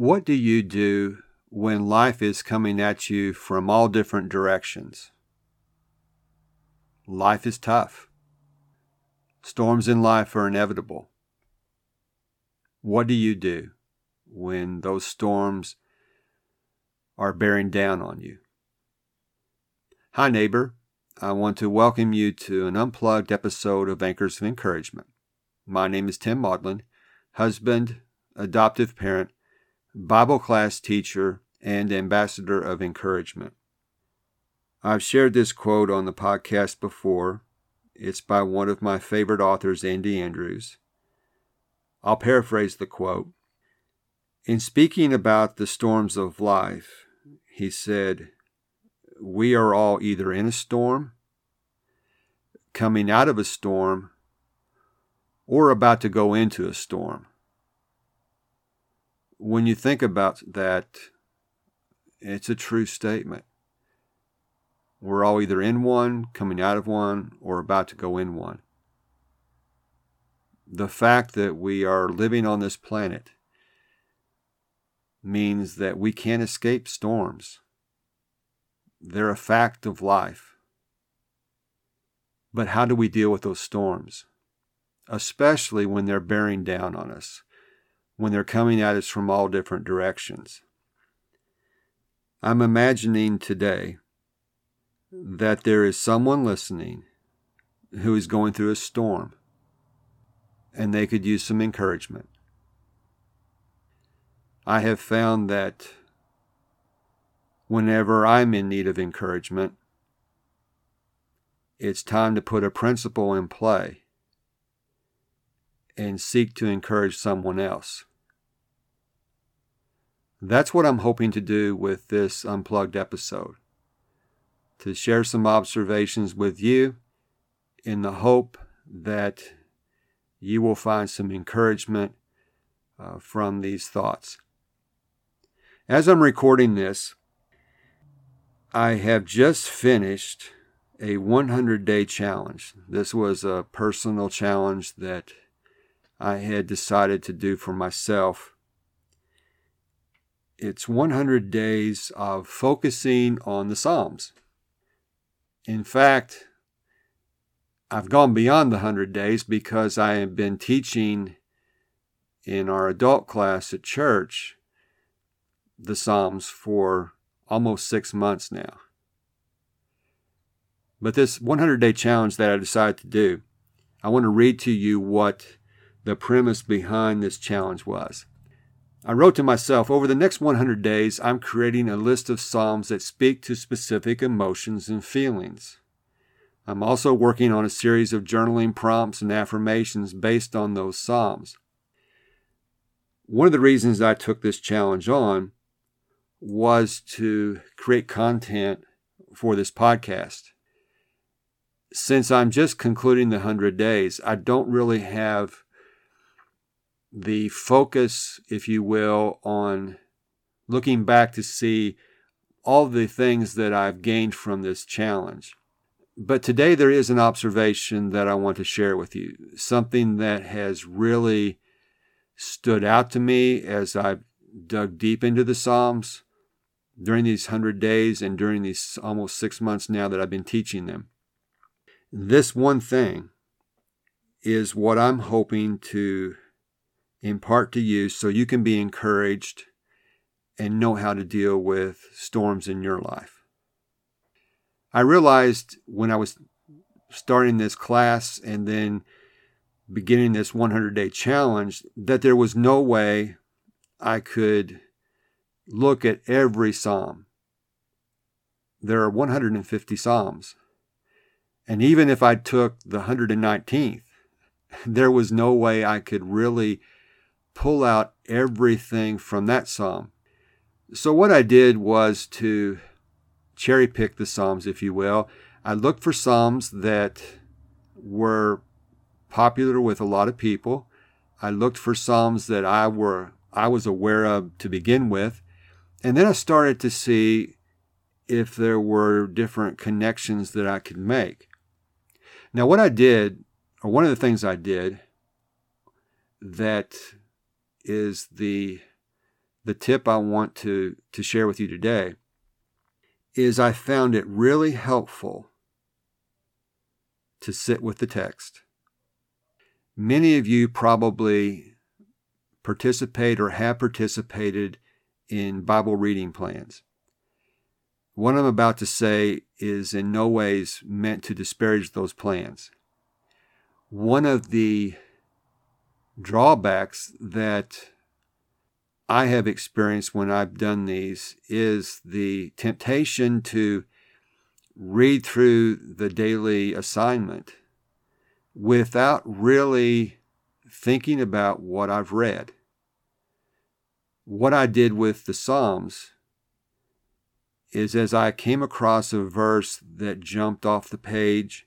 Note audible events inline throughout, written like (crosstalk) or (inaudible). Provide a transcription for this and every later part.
What do you do when life is coming at you from all different directions? Life is tough. Storms in life are inevitable. What do you do when those storms are bearing down on you? Hi, neighbor. I want to welcome you to an unplugged episode of Anchors of Encouragement. My name is Tim Maudlin, husband, adoptive parent, Bible class teacher, and ambassador of encouragement. I've shared this quote on the podcast before. It's by one of my favorite authors, Andy Andrews. I'll paraphrase the quote. In speaking about the storms of life, he said, We are all either in a storm, coming out of a storm, or about to go into a storm. When you think about that, it's a true statement. We're all either in one, coming out of one, or about to go in one. The fact that we are living on this planet means that we can't escape storms. They're a fact of life. But how do we deal with those storms? Especially when they're bearing down on us, when they're coming at us from all different directions. I'm imagining today that there is someone listening who is going through a storm and they could use some encouragement. I have found that whenever I'm in need of encouragement, it's time to put a principle in play and seek to encourage someone else. That's what I'm hoping to do with this unplugged episode to share some observations with you in the hope that you will find some encouragement uh, from these thoughts. As I'm recording this, I have just finished a 100 day challenge. This was a personal challenge that I had decided to do for myself it's 100 days of focusing on the Psalms. In fact, I've gone beyond the 100 days because I have been teaching in our adult class at church the Psalms for almost six months now. But this 100 day challenge that I decided to do, I want to read to you what the premise behind this challenge was. I wrote to myself, over the next 100 days, I'm creating a list of Psalms that speak to specific emotions and feelings. I'm also working on a series of journaling prompts and affirmations based on those Psalms. One of the reasons I took this challenge on was to create content for this podcast. Since I'm just concluding the 100 days, I don't really have the focus, if you will, on looking back to see all the things that I've gained from this challenge. But today there is an observation that I want to share with you, something that has really stood out to me as I've dug deep into the Psalms during these hundred days and during these almost six months now that I've been teaching them. This one thing is what I'm hoping to impart to you so you can be encouraged and know how to deal with storms in your life. I realized when I was starting this class and then beginning this 100 day challenge that there was no way I could look at every psalm. There are 150 psalms. And even if I took the 119th, (laughs) there was no way I could really pull out everything from that psalm. So, what I did was to cherry pick the psalms, if you will. I looked for psalms that were popular with a lot of people. I looked for psalms that I were I was aware of to begin with, and then I started to see if there were different connections that I could make. Now, what I did, or one of the things I did that is the the tip I want to, to share with you today is I found it really helpful to sit with the text. Many of you probably participate or have participated in Bible reading plans. What I'm about to say is in no ways meant to disparage those plans. One of the drawbacks that I have experienced when I've done these is the temptation to read through the daily assignment without really thinking about what I've read. What I did with the Psalms is as I came across a verse that jumped off the page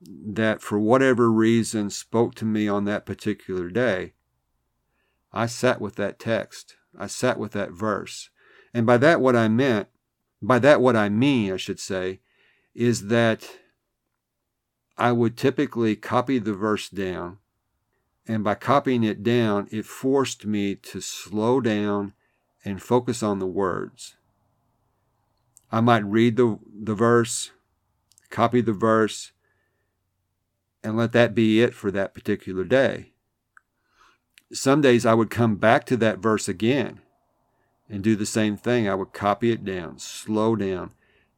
that for whatever reason spoke to me on that particular day, I sat with that text. I sat with that verse. And by that, what I meant, by that, what I mean, I should say, is that I would typically copy the verse down. And by copying it down, it forced me to slow down and focus on the words. I might read the, the verse, copy the verse, and let that be it for that particular day some days I would come back to that verse again and do the same thing. I would copy it down, slow down,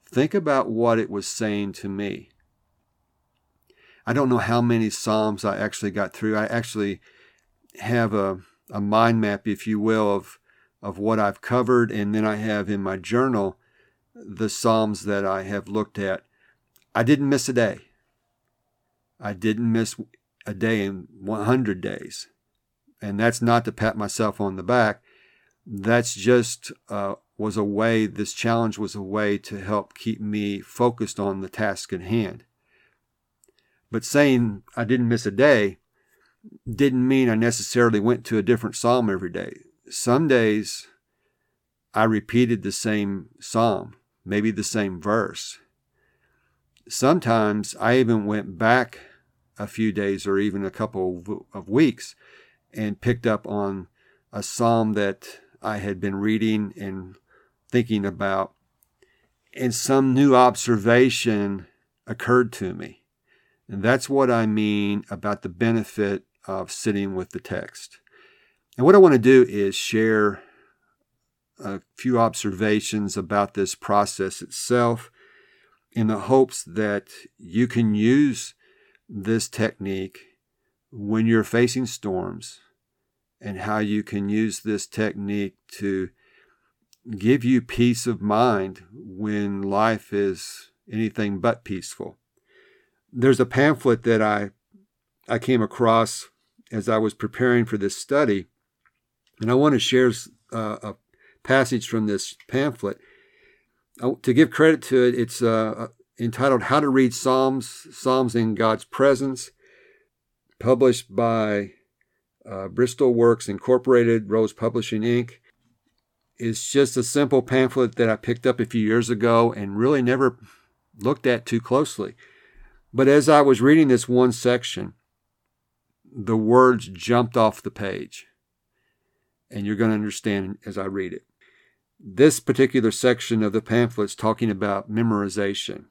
think about what it was saying to me. I don't know how many Psalms I actually got through. I actually have a, a mind map, if you will, of, of what I've covered, and then I have in my journal the Psalms that I have looked at. I didn't miss a day. I didn't miss a day in 100 days. And that's not to pat myself on the back. That's just uh, was a way, this challenge was a way to help keep me focused on the task at hand. But saying I didn't miss a day didn't mean I necessarily went to a different psalm every day. Some days I repeated the same psalm, maybe the same verse. Sometimes I even went back a few days or even a couple of weeks and picked up on a psalm that I had been reading and thinking about, and some new observation occurred to me. And that's what I mean about the benefit of sitting with the text. And what I want to do is share a few observations about this process itself in the hopes that you can use this technique when you're facing storms and how you can use this technique to give you peace of mind when life is anything but peaceful. There's a pamphlet that I I came across as I was preparing for this study, and I want to share uh, a passage from this pamphlet. To give credit to it, it's uh, entitled "How to Read Psalms: Psalms in God's Presence." published by uh, Bristol Works Incorporated, Rose Publishing Inc. It's just a simple pamphlet that I picked up a few years ago and really never looked at too closely. But as I was reading this one section, the words jumped off the page. And you're going to understand as I read it. This particular section of the pamphlet is talking about memorization.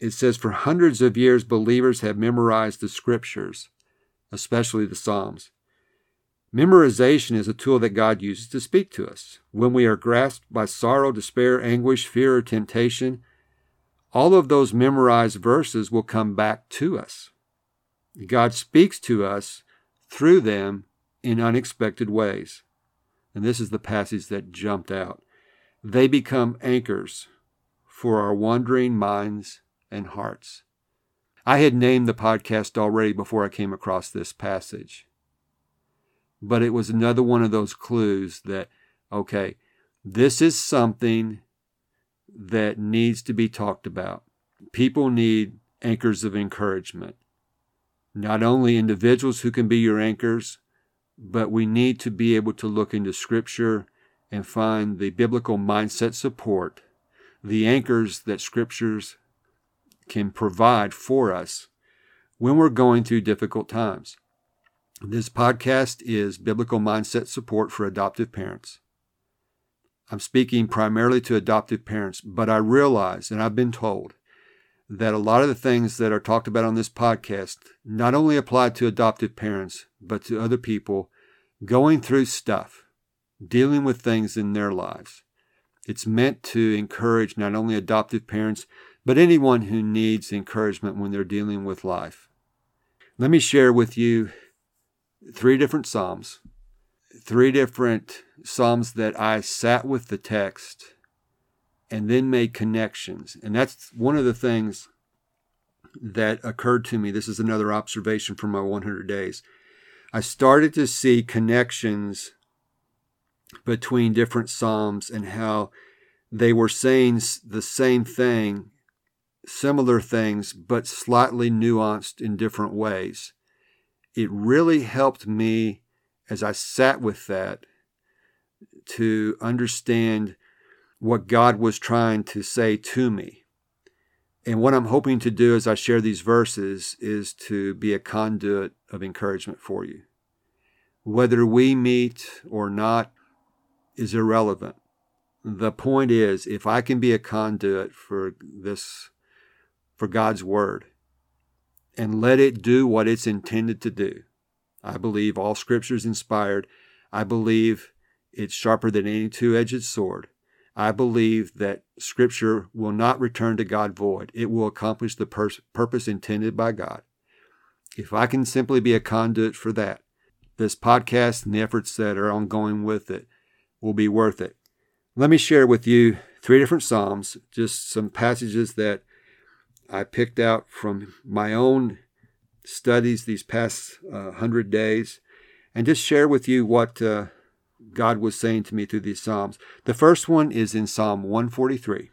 It says, For hundreds of years, believers have memorized the scriptures especially the Psalms. Memorization is a tool that God uses to speak to us. When we are grasped by sorrow, despair, anguish, fear, or temptation, all of those memorized verses will come back to us. God speaks to us through them in unexpected ways. And this is the passage that jumped out. They become anchors for our wandering minds and hearts. I had named the podcast already before I came across this passage. But it was another one of those clues that, okay, this is something that needs to be talked about. People need anchors of encouragement. Not only individuals who can be your anchors, but we need to be able to look into Scripture and find the biblical mindset support, the anchors that Scriptures can provide for us when we're going through difficult times. This podcast is biblical mindset support for adoptive parents. I'm speaking primarily to adoptive parents, but I realize and I've been told that a lot of the things that are talked about on this podcast not only apply to adoptive parents, but to other people going through stuff, dealing with things in their lives. It's meant to encourage not only adoptive parents, but anyone who needs encouragement when they're dealing with life. Let me share with you three different Psalms, three different Psalms that I sat with the text and then made connections. And that's one of the things that occurred to me. This is another observation from my 100 days. I started to see connections between different Psalms and how they were saying the same thing, similar things, but slightly nuanced in different ways. It really helped me as I sat with that to understand what God was trying to say to me. And what I'm hoping to do as I share these verses is to be a conduit of encouragement for you. Whether we meet or not is irrelevant. The point is, if I can be a conduit for this, for God's word, and let it do what it's intended to do, I believe all scripture is inspired. I believe it's sharper than any two edged sword. I believe that Scripture will not return to God void. It will accomplish the pur- purpose intended by God. If I can simply be a conduit for that, this podcast and the efforts that are ongoing with it will be worth it. Let me share with you three different Psalms, just some passages that I picked out from my own studies these past uh, hundred days, and just share with you what uh, God was saying to me through these Psalms. The first one is in Psalm 143.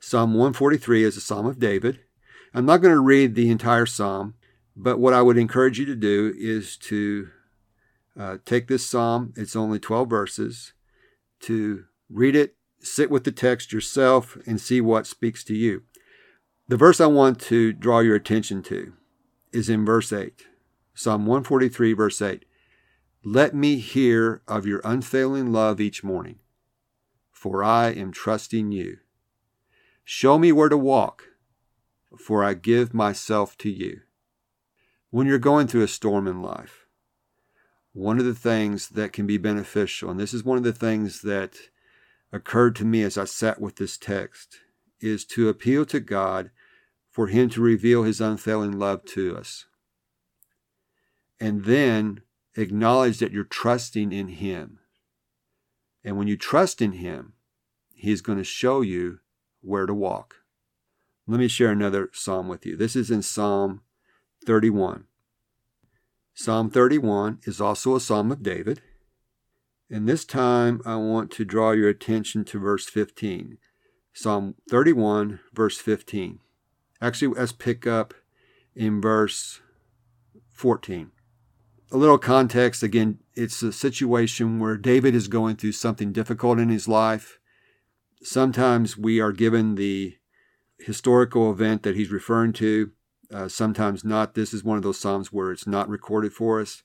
Psalm 143 is a Psalm of David. I'm not going to read the entire Psalm, but what I would encourage you to do is to uh, take this Psalm, it's only 12 verses, to read it, sit with the text yourself, and see what speaks to you. The verse I want to draw your attention to is in verse 8. Psalm 143, verse 8. Let me hear of your unfailing love each morning, for I am trusting you. Show me where to walk, for I give myself to you. When you're going through a storm in life, one of the things that can be beneficial, and this is one of the things that occurred to me as I sat with this text, is to appeal to God for Him to reveal His unfailing love to us. And then acknowledge that you're trusting in Him. And when you trust in Him, He's going to show you where to walk. Let me share another psalm with you. This is in Psalm 31. Psalm 31 is also a psalm of David. And this time I want to draw your attention to verse 15. Psalm 31, verse 15. Actually, let's pick up in verse 14 a little context again, it's a situation where David is going through something difficult in his life. Sometimes we are given the historical event that he's referring to, uh, sometimes not. This is one of those Psalms where it's not recorded for us.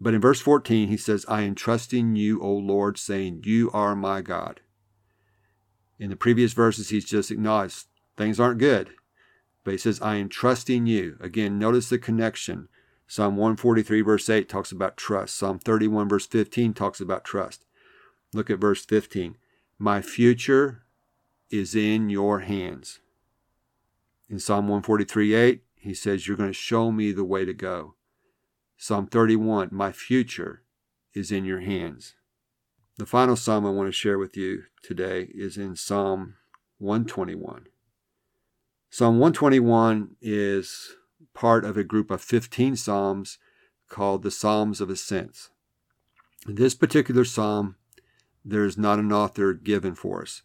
But in verse 14, he says, I am trusting you, O Lord, saying, You are my God. In the previous verses, he's just acknowledged things aren't good. But he says, I am trusting you. Again, notice the connection. Psalm 143, verse 8 talks about trust. Psalm 31, verse 15 talks about trust. Look at verse 15. My future is in your hands. In Psalm 143, 8, he says, You're going to show me the way to go. Psalm 31, My future is in your hands. The final psalm I want to share with you today is in Psalm 121. Psalm 121 is part of a group of 15 Psalms called the Psalms of Ascents. This particular Psalm, there's not an author given for us.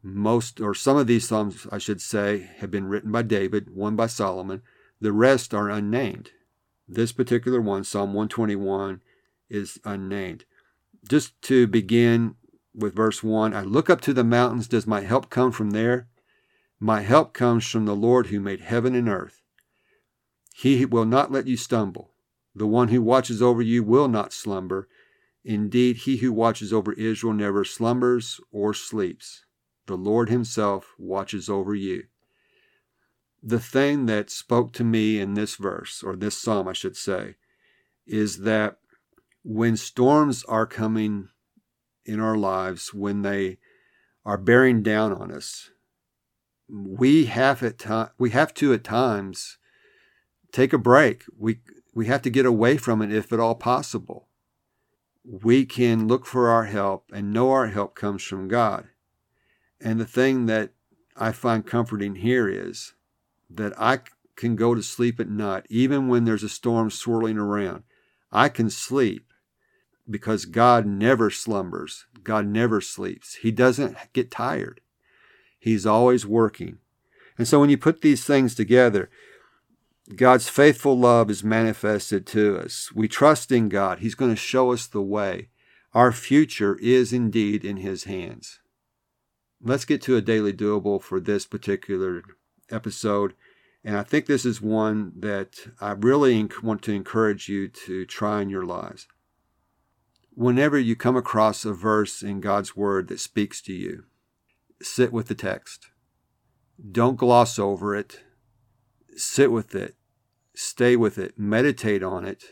Most, or some of these Psalms, I should say, have been written by David, one by Solomon. The rest are unnamed. This particular one, Psalm 121, is unnamed. Just to begin with verse 1 I look up to the mountains. Does my help come from there? My help comes from the Lord who made heaven and earth. He will not let you stumble. The one who watches over you will not slumber. Indeed, he who watches over Israel never slumbers or sleeps. The Lord himself watches over you. The thing that spoke to me in this verse, or this psalm, I should say, is that when storms are coming in our lives, when they are bearing down on us, we have at we have to at times take a break. We we have to get away from it if at all possible. We can look for our help and know our help comes from God. And the thing that I find comforting here is that I can go to sleep at night, even when there's a storm swirling around. I can sleep because God never slumbers. God never sleeps. He doesn't get tired. He's always working. And so when you put these things together, God's faithful love is manifested to us. We trust in God. He's going to show us the way. Our future is indeed in His hands. Let's get to a daily doable for this particular episode. And I think this is one that I really want to encourage you to try in your lives. Whenever you come across a verse in God's Word that speaks to you, sit with the text. Don't gloss over it. Sit with it. Stay with it. Meditate on it.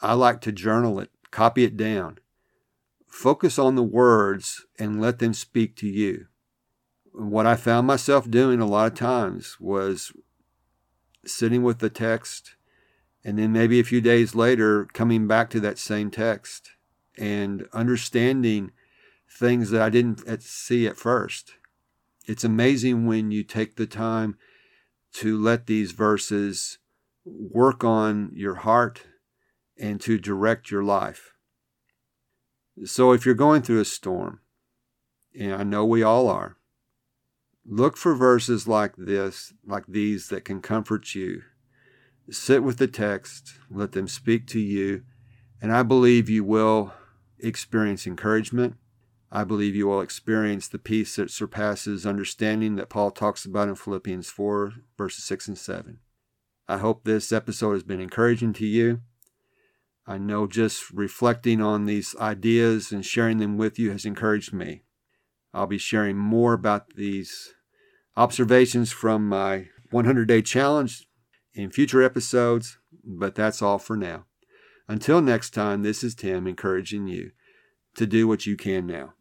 I like to journal it, copy it down. Focus on the words and let them speak to you. What I found myself doing a lot of times was sitting with the text and then maybe a few days later coming back to that same text and understanding things that I didn't see at first. It's amazing when you take the time to let these verses work on your heart and to direct your life. So if you're going through a storm, and I know we all are, look for verses like this, like these that can comfort you. Sit with the text, let them speak to you, and I believe you will experience encouragement I believe you will experience the peace that surpasses understanding that Paul talks about in Philippians 4, verses 6 and 7. I hope this episode has been encouraging to you. I know just reflecting on these ideas and sharing them with you has encouraged me. I'll be sharing more about these observations from my 100 day challenge in future episodes, but that's all for now. Until next time, this is Tim encouraging you to do what you can now.